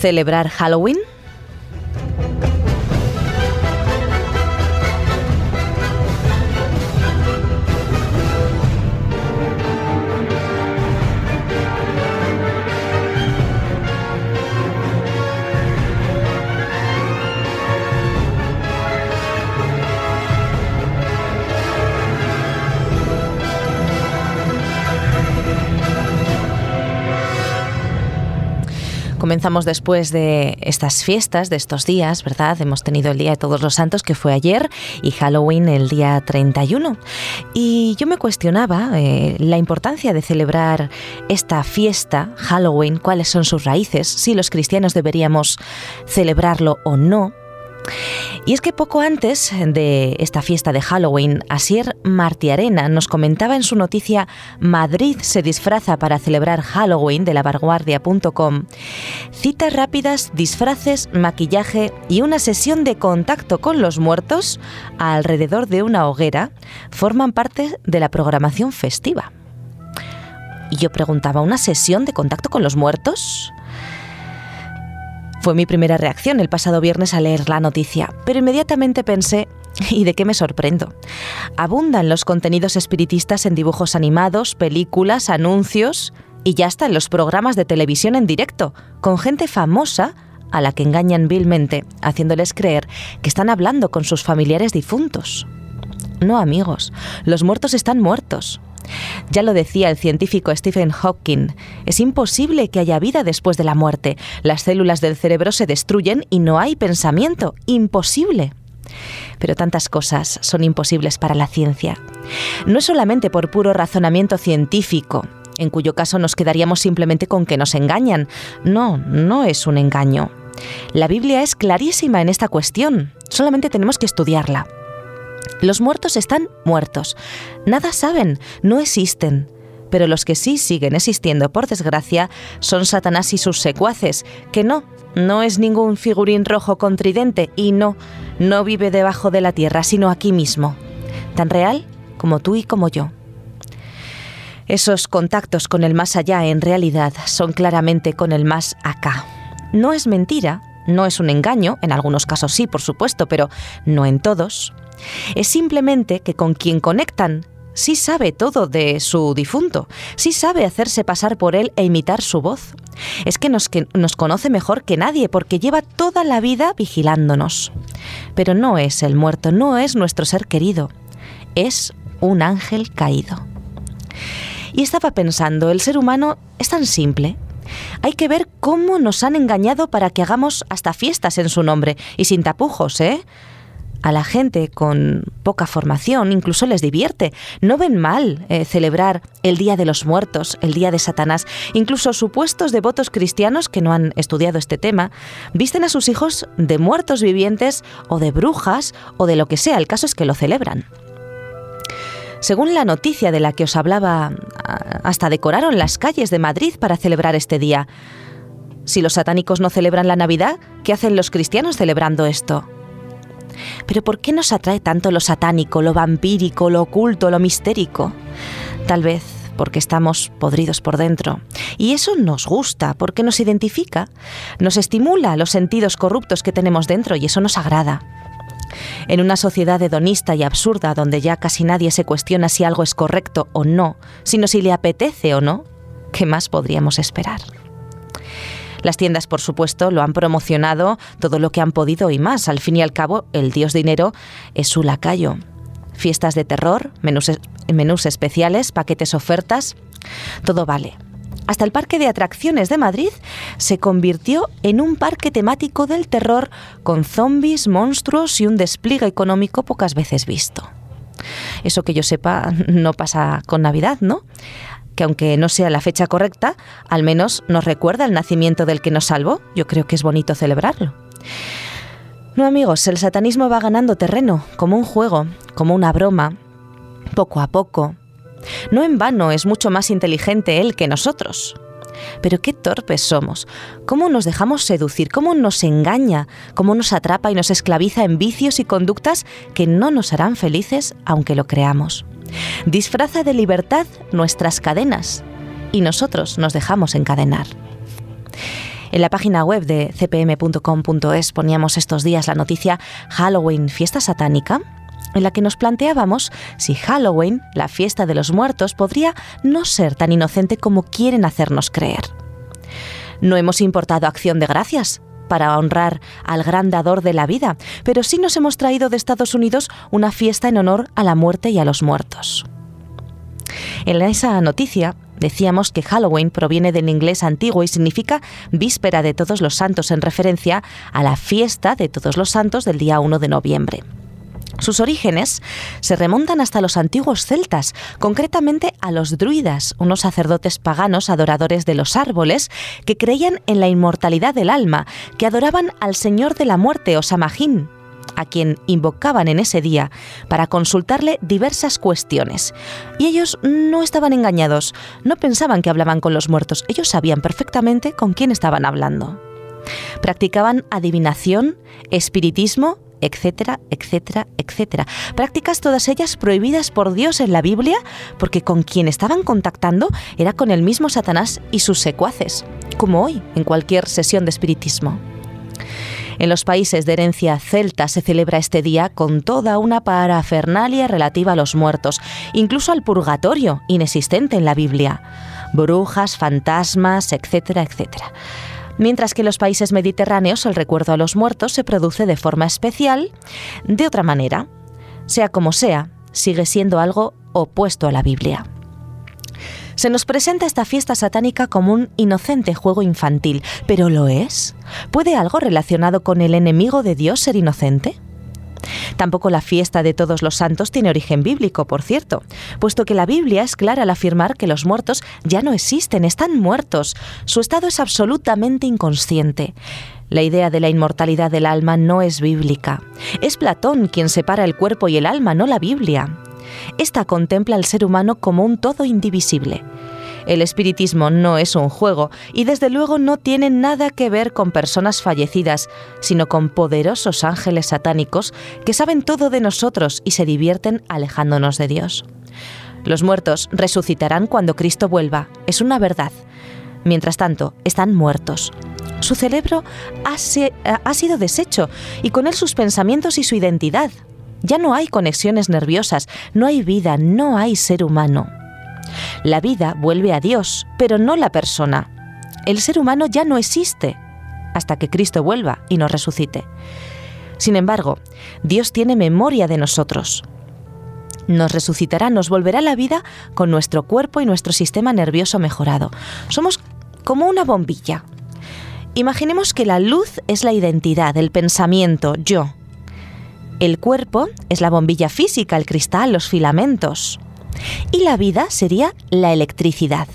celebrar Halloween? Comenzamos después de estas fiestas, de estos días, ¿verdad? Hemos tenido el Día de Todos los Santos, que fue ayer, y Halloween el día 31. Y yo me cuestionaba eh, la importancia de celebrar esta fiesta, Halloween, cuáles son sus raíces, si los cristianos deberíamos celebrarlo o no. Y es que poco antes de esta fiesta de Halloween, Asier Martiarena nos comentaba en su noticia Madrid se disfraza para celebrar Halloween de la vanguardia.com citas rápidas, disfraces, maquillaje y una sesión de contacto con los muertos alrededor de una hoguera forman parte de la programación festiva. Y yo preguntaba, ¿una sesión de contacto con los muertos? Fue mi primera reacción el pasado viernes a leer la noticia, pero inmediatamente pensé, ¿y de qué me sorprendo? Abundan los contenidos espiritistas en dibujos animados, películas, anuncios y ya hasta en los programas de televisión en directo, con gente famosa a la que engañan vilmente, haciéndoles creer que están hablando con sus familiares difuntos. No amigos, los muertos están muertos. Ya lo decía el científico Stephen Hawking, es imposible que haya vida después de la muerte. Las células del cerebro se destruyen y no hay pensamiento. Imposible. Pero tantas cosas son imposibles para la ciencia. No es solamente por puro razonamiento científico, en cuyo caso nos quedaríamos simplemente con que nos engañan. No, no es un engaño. La Biblia es clarísima en esta cuestión, solamente tenemos que estudiarla. Los muertos están muertos. Nada saben, no existen. Pero los que sí siguen existiendo, por desgracia, son Satanás y sus secuaces, que no, no es ningún figurín rojo con tridente y no, no vive debajo de la tierra, sino aquí mismo, tan real como tú y como yo. Esos contactos con el más allá en realidad son claramente con el más acá. No es mentira, no es un engaño, en algunos casos sí, por supuesto, pero no en todos. Es simplemente que con quien conectan sí sabe todo de su difunto, sí sabe hacerse pasar por él e imitar su voz. Es que nos, que nos, conoce mejor que nadie porque lleva toda la vida vigilándonos. Pero no es el muerto, no es nuestro ser querido, es un ángel caído. Y estaba pensando, el ser humano es tan simple. Hay que ver cómo nos han engañado para que hagamos hasta fiestas en su nombre y sin tapujos, ¿eh? a la gente con poca formación incluso les divierte. No ven mal eh, celebrar el Día de los Muertos, el Día de Satanás. Incluso supuestos devotos cristianos que no han estudiado este tema visten a sus hijos de muertos vivientes o de brujas o de lo que sea. El caso es que lo celebran. Según la noticia de la que os hablaba, hasta decoraron las calles de Madrid para celebrar este día. Si los satánicos no celebran la Navidad, ¿qué hacen los cristianos celebrando esto? Pero ¿por qué nos atrae tanto lo satánico, lo vampírico, lo oculto, lo mistérico? Tal vez porque estamos podridos por dentro. Y eso nos gusta, porque nos identifica, nos estimula los sentidos corruptos que tenemos dentro y eso nos agrada. En una sociedad hedonista y absurda donde ya casi nadie se cuestiona si algo es correcto o no, sino si le apetece o no, ¿qué más podríamos esperar? Las tiendas, por supuesto, lo han promocionado todo lo que han podido y más. Al fin y al cabo, el dios dinero es su lacayo. Fiestas de terror, menús, especiales, paquetes ofertas, todo vale. Hasta el Parque de Atracciones de Madrid se convirtió en un parque temático del terror con zombies, monstruos y un despliegue económico pocas veces visto. Eso que yo sepa no pasa con Navidad, ¿no? que aunque no sea la fecha correcta, al menos nos recuerda el nacimiento del que nos salvó. Yo creo que es bonito celebrarlo. No amigos, el satanismo va ganando terreno, como un juego, como una broma, poco a poco. No en vano es mucho más inteligente él que nosotros. Pero qué torpes somos, cómo nos dejamos seducir, cómo nos engaña, cómo nos atrapa y nos esclaviza en vicios y conductas que no nos harán felices aunque lo creamos. Disfraza de libertad nuestras cadenas y nosotros nos dejamos encadenar. En la página web de cpm.com.es poníamos estos días la noticia Halloween, fiesta satánica, en la que nos planteábamos si Halloween, la fiesta de los muertos, podría no ser tan inocente como quieren hacernos creer. No hemos importado acción de gracias para honrar al gran dador de la vida, pero sí nos hemos traído de Estados Unidos una fiesta en honor a la muerte y a los muertos. En esa noticia decíamos que Halloween proviene del inglés antiguo y significa víspera de todos los santos en referencia a la fiesta de todos los santos del día 1 de noviembre. Sus orígenes se remontan hasta los antiguos celtas, concretamente a los druidas, unos sacerdotes paganos adoradores de los árboles que creían en la inmortalidad del alma, que adoraban al Señor de la Muerte o Samhain, a quien invocaban en ese día para consultarle diversas cuestiones. Y ellos no estaban engañados, no pensaban que hablaban con los muertos, ellos sabían perfectamente con quién estaban hablando. Practicaban adivinación, espiritismo etcétera, etcétera, etcétera. Prácticas todas ellas prohibidas por Dios en la Biblia porque con quien estaban contactando era con el mismo Satanás y sus secuaces, como hoy en cualquier sesión de espiritismo. En los países de herencia celta se celebra este día con toda una parafernalia relativa a los muertos, incluso al purgatorio, inexistente en la Biblia. Brujas, fantasmas, etcétera, etcétera mientras que en los países mediterráneos el recuerdo a los muertos se produce de forma especial, de otra manera. Sea como sea, sigue siendo algo opuesto a la Biblia. Se nos presenta esta fiesta satánica como un inocente juego infantil, pero ¿lo es? ¿Puede algo relacionado con el enemigo de Dios ser inocente? Tampoco la fiesta de todos los santos tiene origen bíblico, por cierto, puesto que la Biblia es clara al afirmar que los muertos ya no existen, están muertos. Su estado es absolutamente inconsciente. La idea de la inmortalidad del alma no es bíblica. Es Platón quien separa el cuerpo y el alma, no la Biblia. Esta contempla al ser humano como un todo indivisible. El espiritismo no es un juego y desde luego no tiene nada que ver con personas fallecidas, sino con poderosos ángeles satánicos que saben todo de nosotros y se divierten alejándonos de Dios. Los muertos resucitarán cuando Cristo vuelva, es una verdad. Mientras tanto, están muertos. Su cerebro ha, sido deshecho y con él sus pensamientos y su identidad. Ya no hay conexiones nerviosas, no hay vida, no hay ser humano. La vida vuelve a Dios, pero no la persona. El ser humano ya no existe hasta que Cristo vuelva y nos resucite. Sin embargo, Dios tiene memoria de nosotros. Nos resucitará, nos volverá la vida con nuestro cuerpo y nuestro sistema nervioso mejorado. Somos como una bombilla. Imaginemos que la luz es la identidad, el pensamiento, yo. El cuerpo es la bombilla física, el cristal, los filamentos. Y la vida sería la electricidad.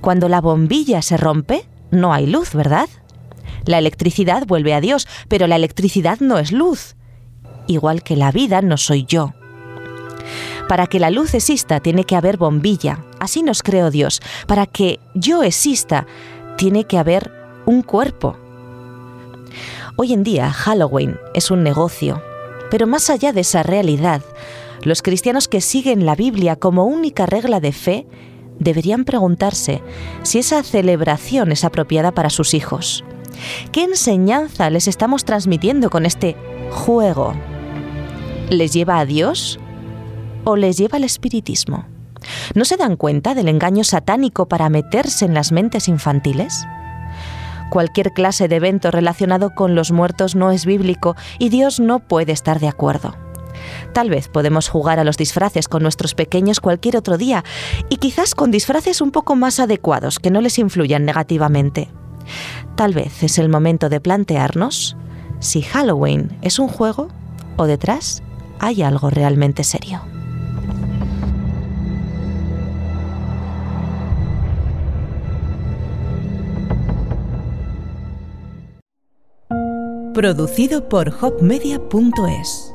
Cuando la bombilla se rompe, no hay luz, ¿verdad? La electricidad vuelve a Dios, pero la electricidad no es luz. Igual que la vida no soy yo. Para que la luz exista tiene que haber bombilla, así nos creó Dios. Para que yo exista tiene que haber un cuerpo. Hoy en día Halloween es un negocio, pero más allá de esa realidad, los cristianos que siguen la Biblia como única regla de fe deberían preguntarse si esa celebración es apropiada para sus hijos. ¿Qué enseñanza les estamos transmitiendo con este juego? ¿Les lleva a Dios o les lleva al espiritismo? ¿No se dan cuenta del engaño satánico para meterse en las mentes infantiles? Cualquier clase de evento relacionado con los muertos no es bíblico y Dios no puede estar de acuerdo. Tal vez podemos jugar a los disfraces con nuestros pequeños cualquier otro día y quizás con disfraces un poco más adecuados que no les influyan negativamente. Tal vez es el momento de plantearnos si Halloween es un juego o detrás hay algo realmente serio. Producido por hopmedia.es